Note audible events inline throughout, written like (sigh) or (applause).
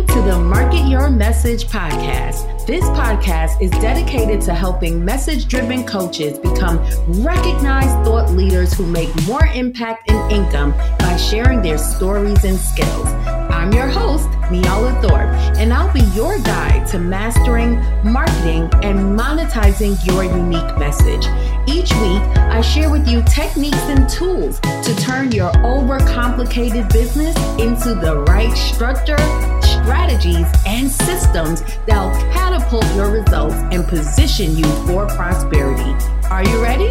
listening to the Market Your Message podcast. This podcast is dedicated to helping message driven coaches become recognized thought leaders who make more impact and income by sharing their stories and skills. I'm your host, Nyala Thorpe, and I'll be your guide to mastering, marketing, and monetizing your unique message. Each week, I share with you techniques and tools to turn your overcomplicated business into the right structure, strategies, and systems that'll catapult your results and position you for prosperity. Are you ready?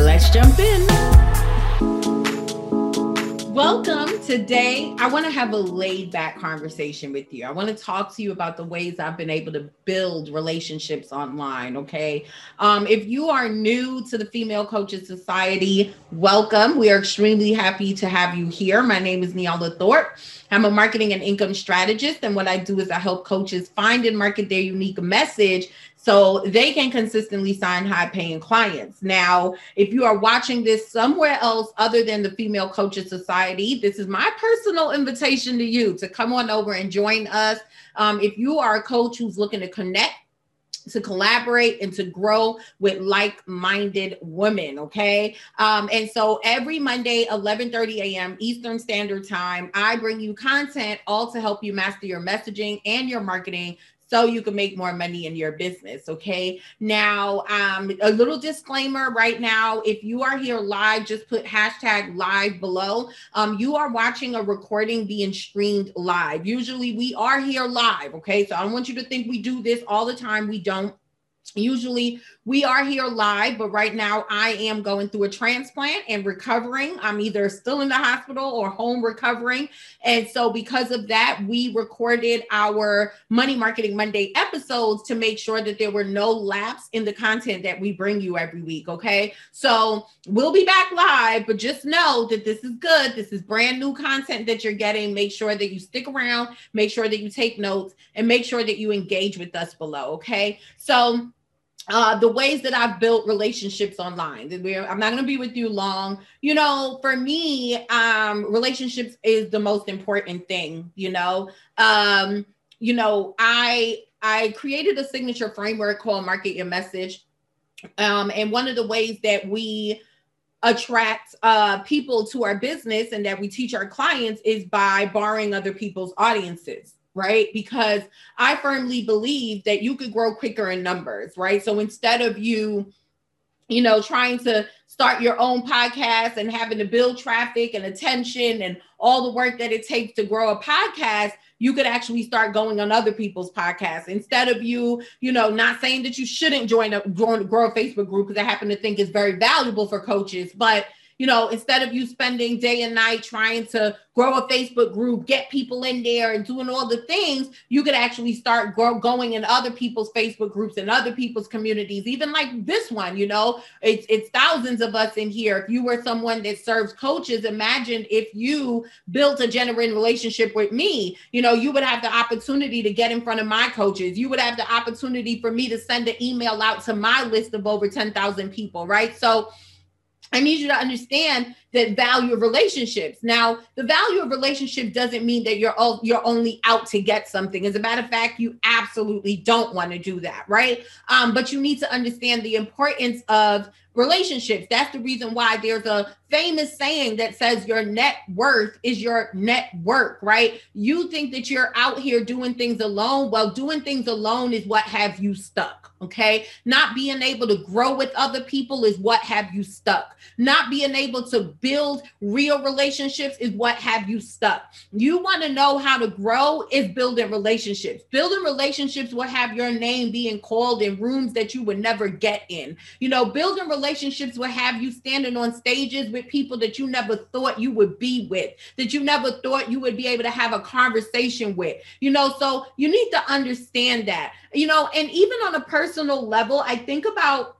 Let's jump in. Welcome. Today, I want to have a laid back conversation with you. I want to talk to you about the ways I've been able to build relationships online. Okay. Um, if you are new to the Female Coaches Society, welcome. We are extremely happy to have you here. My name is Nyala Thorpe. I'm a marketing and income strategist. And what I do is I help coaches find and market their unique message so they can consistently sign high paying clients. Now, if you are watching this somewhere else other than the Female Coaches Society, this is my personal invitation to you to come on over and join us. Um, if you are a coach who's looking to connect, to collaborate and to grow with like-minded women okay um, and so every monday 11 30 a.m eastern standard time i bring you content all to help you master your messaging and your marketing so you can make more money in your business. Okay. Now, um, a little disclaimer right now if you are here live, just put hashtag live below. Um, you are watching a recording being streamed live. Usually we are here live. Okay. So I don't want you to think we do this all the time. We don't. Usually we are here live, but right now I am going through a transplant and recovering. I'm either still in the hospital or home recovering. And so, because of that, we recorded our Money Marketing Monday episodes to make sure that there were no lapse in the content that we bring you every week. Okay. So, we'll be back live, but just know that this is good. This is brand new content that you're getting. Make sure that you stick around, make sure that you take notes, and make sure that you engage with us below. Okay. So, uh, the ways that I've built relationships online. I'm not going to be with you long. You know, for me, um, relationships is the most important thing. You know, um, you know, I I created a signature framework called Market Your Message, um, and one of the ways that we attract uh, people to our business and that we teach our clients is by borrowing other people's audiences right? Because I firmly believe that you could grow quicker in numbers, right? So instead of you, you know, trying to start your own podcast and having to build traffic and attention and all the work that it takes to grow a podcast, you could actually start going on other people's podcasts instead of you, you know, not saying that you shouldn't join a join grow a Facebook group because I happen to think is very valuable for coaches, but you know, instead of you spending day and night trying to grow a Facebook group, get people in there and doing all the things, you could actually start grow, going in other people's Facebook groups and other people's communities, even like this one, you know, it's, it's thousands of us in here. If you were someone that serves coaches, imagine if you built a genuine relationship with me, you know, you would have the opportunity to get in front of my coaches. You would have the opportunity for me to send an email out to my list of over 10,000 people, right? So, I need you to understand that value of relationships. Now, the value of relationship doesn't mean that you're all, you're only out to get something. As a matter of fact, you absolutely don't want to do that, right? Um, but you need to understand the importance of relationships. That's the reason why there's a famous saying that says your net worth is your net work, right? You think that you're out here doing things alone. Well, doing things alone is what have you stuck. Okay. Not being able to grow with other people is what have you stuck. Not being able to build real relationships is what have you stuck. You want to know how to grow is building relationships. Building relationships will have your name being called in rooms that you would never get in. You know, building relationships will have you standing on stages with people that you never thought you would be with, that you never thought you would be able to have a conversation with. You know, so you need to understand that. You know, and even on a personal level, I think about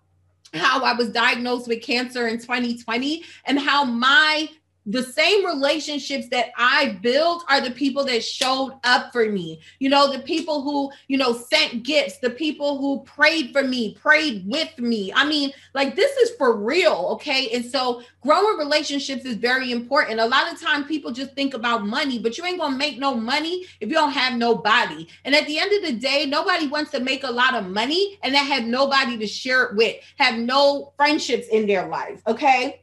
how I was diagnosed with cancer in 2020 and how my the same relationships that I built are the people that showed up for me. You know, the people who, you know, sent gifts, the people who prayed for me, prayed with me. I mean, like this is for real, okay? And so growing relationships is very important. A lot of time people just think about money, but you ain't going to make no money if you don't have nobody. And at the end of the day, nobody wants to make a lot of money and that have nobody to share it with, have no friendships in their life, okay?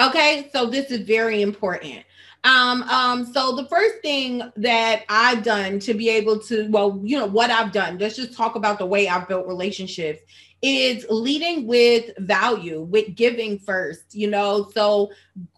Okay, so this is very important. Um, um, so the first thing that I've done to be able to, well, you know, what I've done, let's just talk about the way I've built relationships is leading with value, with giving first, you know. So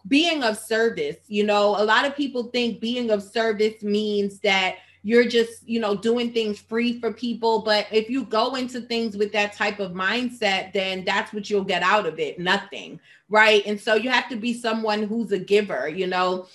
being of service, you know, a lot of people think being of service means that you're just, you know, doing things free for people. But if you go into things with that type of mindset, then that's what you'll get out of it nothing, right? And so you have to be someone who's a giver, you know.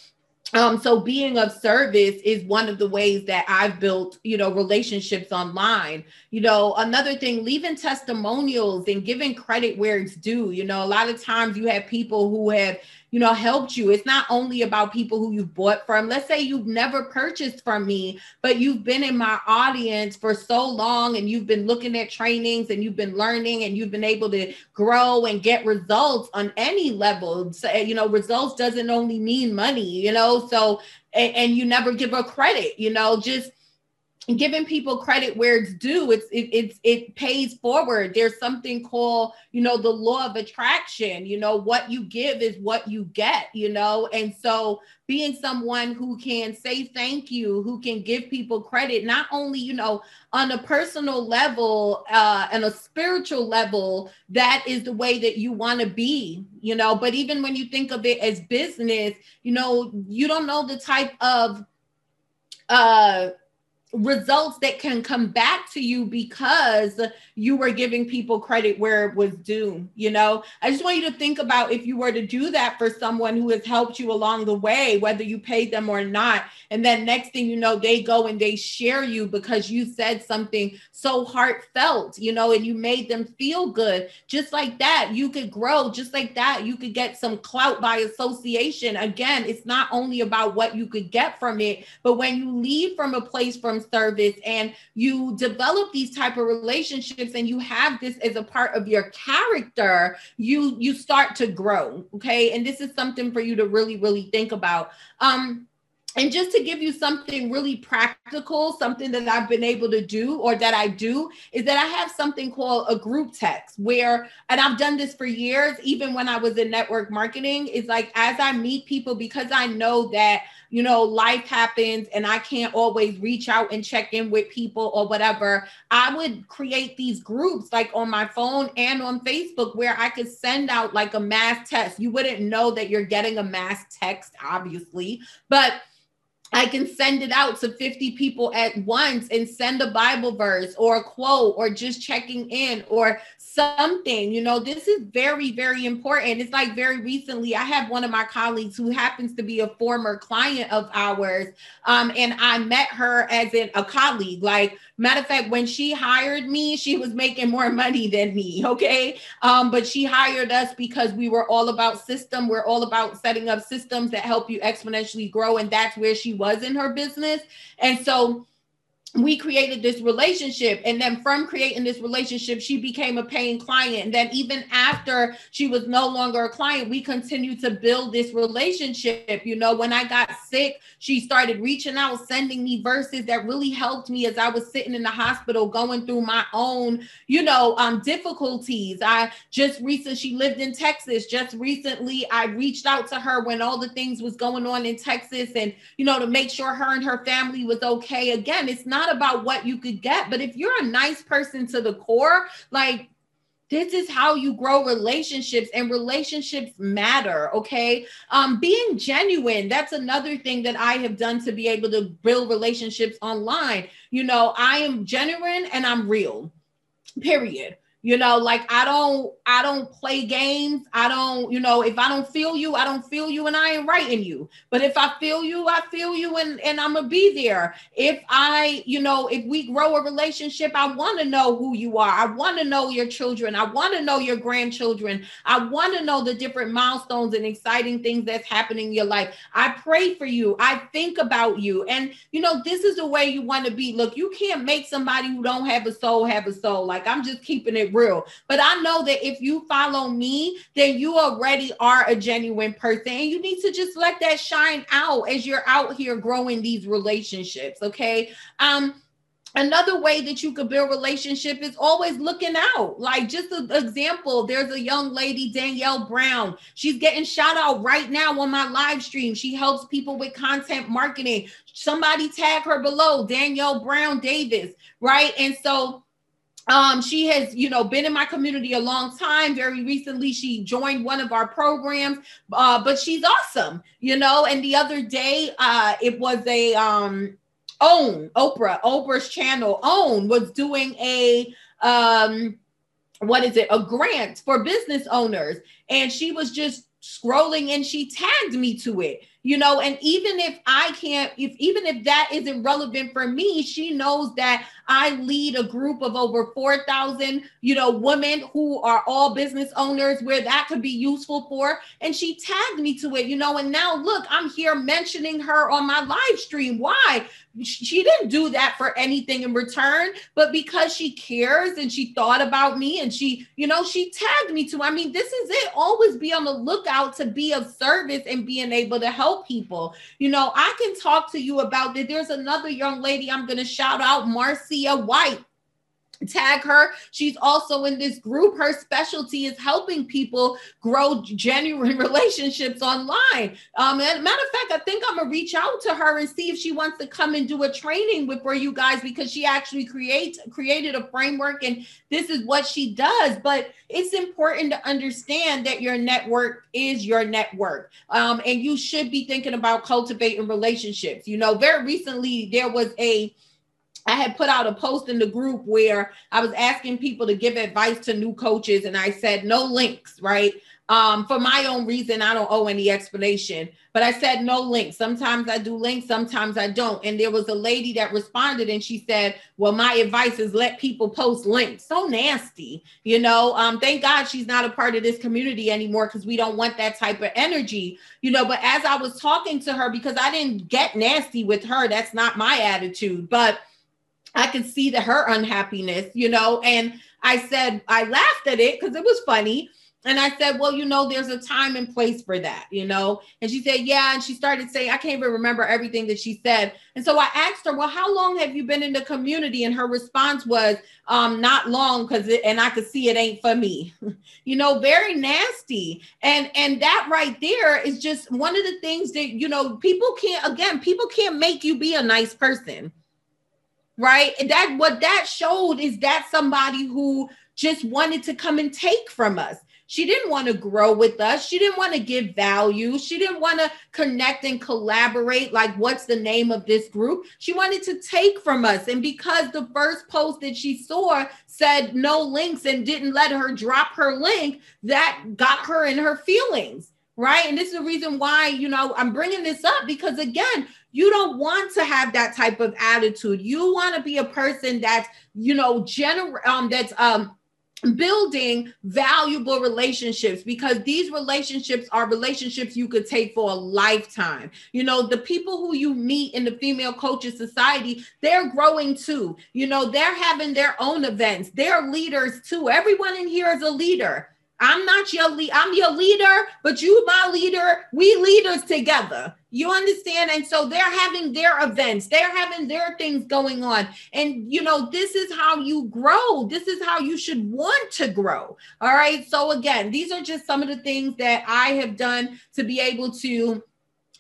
Um, so being of service is one of the ways that I've built, you know, relationships online. You know, another thing, leaving testimonials and giving credit where it's due. You know, a lot of times you have people who have you know, helped you. It's not only about people who you've bought from. Let's say you've never purchased from me, but you've been in my audience for so long and you've been looking at trainings and you've been learning and you've been able to grow and get results on any level. So, eh, you know, results doesn't only mean money, you know, so, and, and you never give a credit, you know, just giving people credit where it's due. It's it, it's it pays forward. There's something called you know the law of attraction. You know what you give is what you get you know? And so being someone who can say thank you who can give people credit not only you know on a personal level uh and a spiritual level that is the way that you want to be you know? But even when you think of it as business you know you don't know the type of uh results that can come back to you because you were giving people credit where it was due you know? I just want you to think about if you were to do that for someone who has helped you along the way whether you paid them or not and then next thing you know they go and they share you because you said something so heartfelt you know and you made them feel good. Just like that you could grow. Just like that you could get some clout by association. Again it's not only about what you could get from it but when you leave from a place from service and you develop these type of relationships and you have this as a part of your character you you start to grow okay? And this is something for you to really really think about. Um and just to give you something really practical, something that I've been able to do or that I do is that I have something called a group text where, and I've done this for years, even when I was in network marketing, is like as I meet people, because I know that, you know, life happens and I can't always reach out and check in with people or whatever, I would create these groups like on my phone and on Facebook where I could send out like a mass text. You wouldn't know that you're getting a mass text, obviously, but I can send it out to 50 people at once and send a Bible verse or a quote or just checking in or something. You know, this is very, very important. It's like very recently, I have one of my colleagues who happens to be a former client of ours. Um, and I met her as in a colleague. Like, matter of fact, when she hired me, she was making more (laughs) money than me. Okay. Um, but she hired us because we were all about system. We're all about setting up systems that help you exponentially grow. And that's where she was in her business. And so we created this relationship. And then from creating this relationship she became a paying client. And then even after she was no longer a client we continued to build this relationship. You know when i got sick she started reaching out sending me verses that really helped me as i was sitting in the hospital going through my own you know um difficulties. I just recently she lived in texas. Just recently i reached out to her when all the things was going on in texas and you know to make sure her and her family was okay. Again it's not not about what you could get, but if you're a nice person to the core, like this is how you grow relationships and relationships matter okay? Um being genuine that's another thing that i have done to be able to build relationships online. You know i am genuine and i'm real period you know like i don't i don't play games. I don't you know if i don't feel you i don't feel you and i ain't writing you. But if i feel you i feel you and and i'm gonna be there. If i you know if we grow a relationship i want to know who you are. I want to know your children. I want to know your grandchildren. I want to know the different milestones and exciting things that's happening in your life. I pray for you. I think about you. And you know this is the way you want to be. Look you can't make somebody who don't have a soul have a soul. Like i'm just keeping it real. But I know that if you follow me, then you already are a genuine person. And you need to just let that shine out as you're out here growing these relationships. Okay. Um, another way that you could build relationship is always looking out like just an example there's a young lady danielle brown she's getting shout out right now on my live stream she helps people with content marketing somebody tag her below danielle brown davis right and so um, she has, you know, been in my community a long time. Very recently, she joined one of our programs, uh, but she's awesome, you know. And the other day, uh, it was a um, OWN Oprah, Oprah's channel, OWN was doing a um, what is it? A grant for business owners, and she was just scrolling and she tagged me to it you know and even if i can't if even if that isn't relevant for me she knows that i lead a group of over 4000 you know women who are all business owners where that could be useful for. And she tagged me to it you know and now look i'm here mentioning her on my live stream. Why? She didn't do that for anything in return but because she cares and she thought about me and she you know she tagged me to i mean this is it. Always be on the lookout to be of service and being able to help help people. You know, I can talk to you about that. There's another young lady I'm going to shout out, Marcia White tag her. She's also in this group. Her specialty is helping people grow genuine (laughs) relationships online. Um, and matter of fact, I think I'm gonna reach out to her and see if she wants to come and do a training with for you guys because she actually creates created a framework and this is what she does. But it's important to understand that your network is your network, um, and you should be thinking about cultivating relationships. You know, very recently there was a I had put out a post in the group where I was asking people to give advice to new coaches, and I said no links, right? Um, for my own reason, I don't owe any explanation, but I said no links. Sometimes I do links, sometimes I don't. And there was a lady that responded and she said, Well, my advice is let people post links. So nasty, you know. Um, thank God she's not a part of this community anymore because we don't want that type of energy, you know. But as I was talking to her, because I didn't get nasty with her, that's not my attitude, but I could see the her unhappiness, you know, and I said I laughed at it because it was funny. And I said, Well, you know, there's a time and place for that, you know? And she said, Yeah. And she started saying, I can't even remember everything that she said. And so I asked her, Well, how long have you been in the community? And her response was, um, Not long, because and I could see it ain't for me. (laughs) you know, very nasty. And and that right there is just one of the things that, you know, people can't, again, people can't make you be a nice person right? And that what that showed is that somebody who just wanted to come and take from us. She didn't want to grow with us. She didn't want to give value. She didn't want to connect and collaborate. Like, what's the name of this group? She wanted to take from us. And because the first post that she saw said no links and didn't let her drop her link, that got her in her feelings right? And this is the reason why, you know, I'm bringing this up because again, you don't want to have that type of attitude. You want to be a person that's, you know, general um that's um building valuable relationships because these relationships are relationships you could take for a lifetime. You know, the people who you meet in the female coaches society, they're growing too. You know, they're having their own events. They're leaders too. Everyone in here is a leader. I'm not your lead. I'm your leader, but you my leader. We leaders together. You understand? And so they're having their events. They're having their things going on. And you know, this is how you grow. This is how you should want to grow. All right. So again, these are just some of the things that I have done to be able to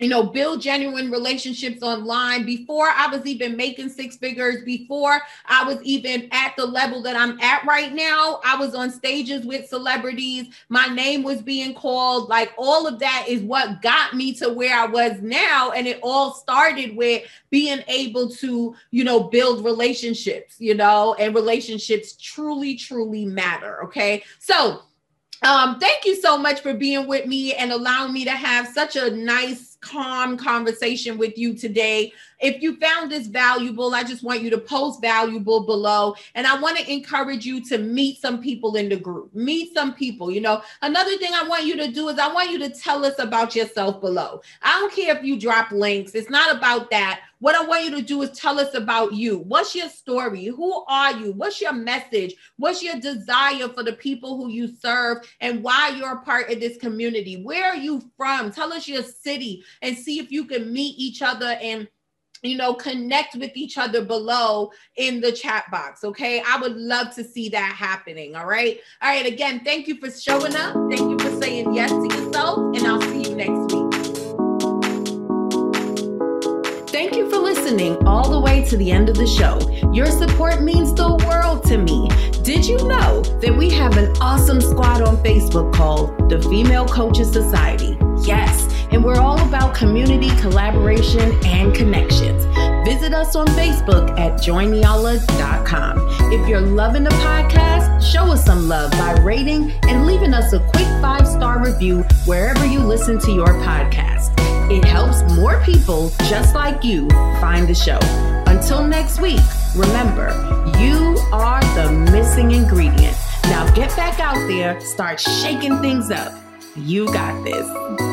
you know, build genuine relationships online before I was even making six figures, before I was even at the level that I'm at right now. I was on stages with celebrities, my name was being called. Like, all of that is what got me to where I was now. And it all started with being able to, you know, build relationships, you know, and relationships truly, truly matter. Okay. So, um, thank you so much for being with me and allowing me to have such a nice, calm conversation with you today. If you found this valuable, I just want you to post valuable below. And I want to encourage you to meet some people in the group. Meet some people. You know, another thing I want you to do is I want you to tell us about yourself below. I don't care if you drop links, it's not about that. What I want you to do is tell us about you. What's your story? Who are you? What's your message? What's your desire for the people who you serve and why you're a part of this community? Where are you from? Tell us your city and see if you can meet each other and you know, connect with each other below in the chat box. Okay. I would love to see that happening. All right. All right. Again, thank you for showing up. Thank you for saying yes to yourself. And I'll see you next week. Thank you for listening all the way to the end of the show. Your support means the world to me. Did you know that we have an awesome squad on Facebook called the Female Coaches Society? Yes and we're all about community collaboration and connections. Visit us on Facebook at joinnyala.com. If you're loving the podcast, show us some love by rating and leaving us a quick five star review wherever you listen to your podcast. It helps more people just like you find the show. Until next week, remember, you are the missing ingredient. Now get back out there, start shaking things up. You got this.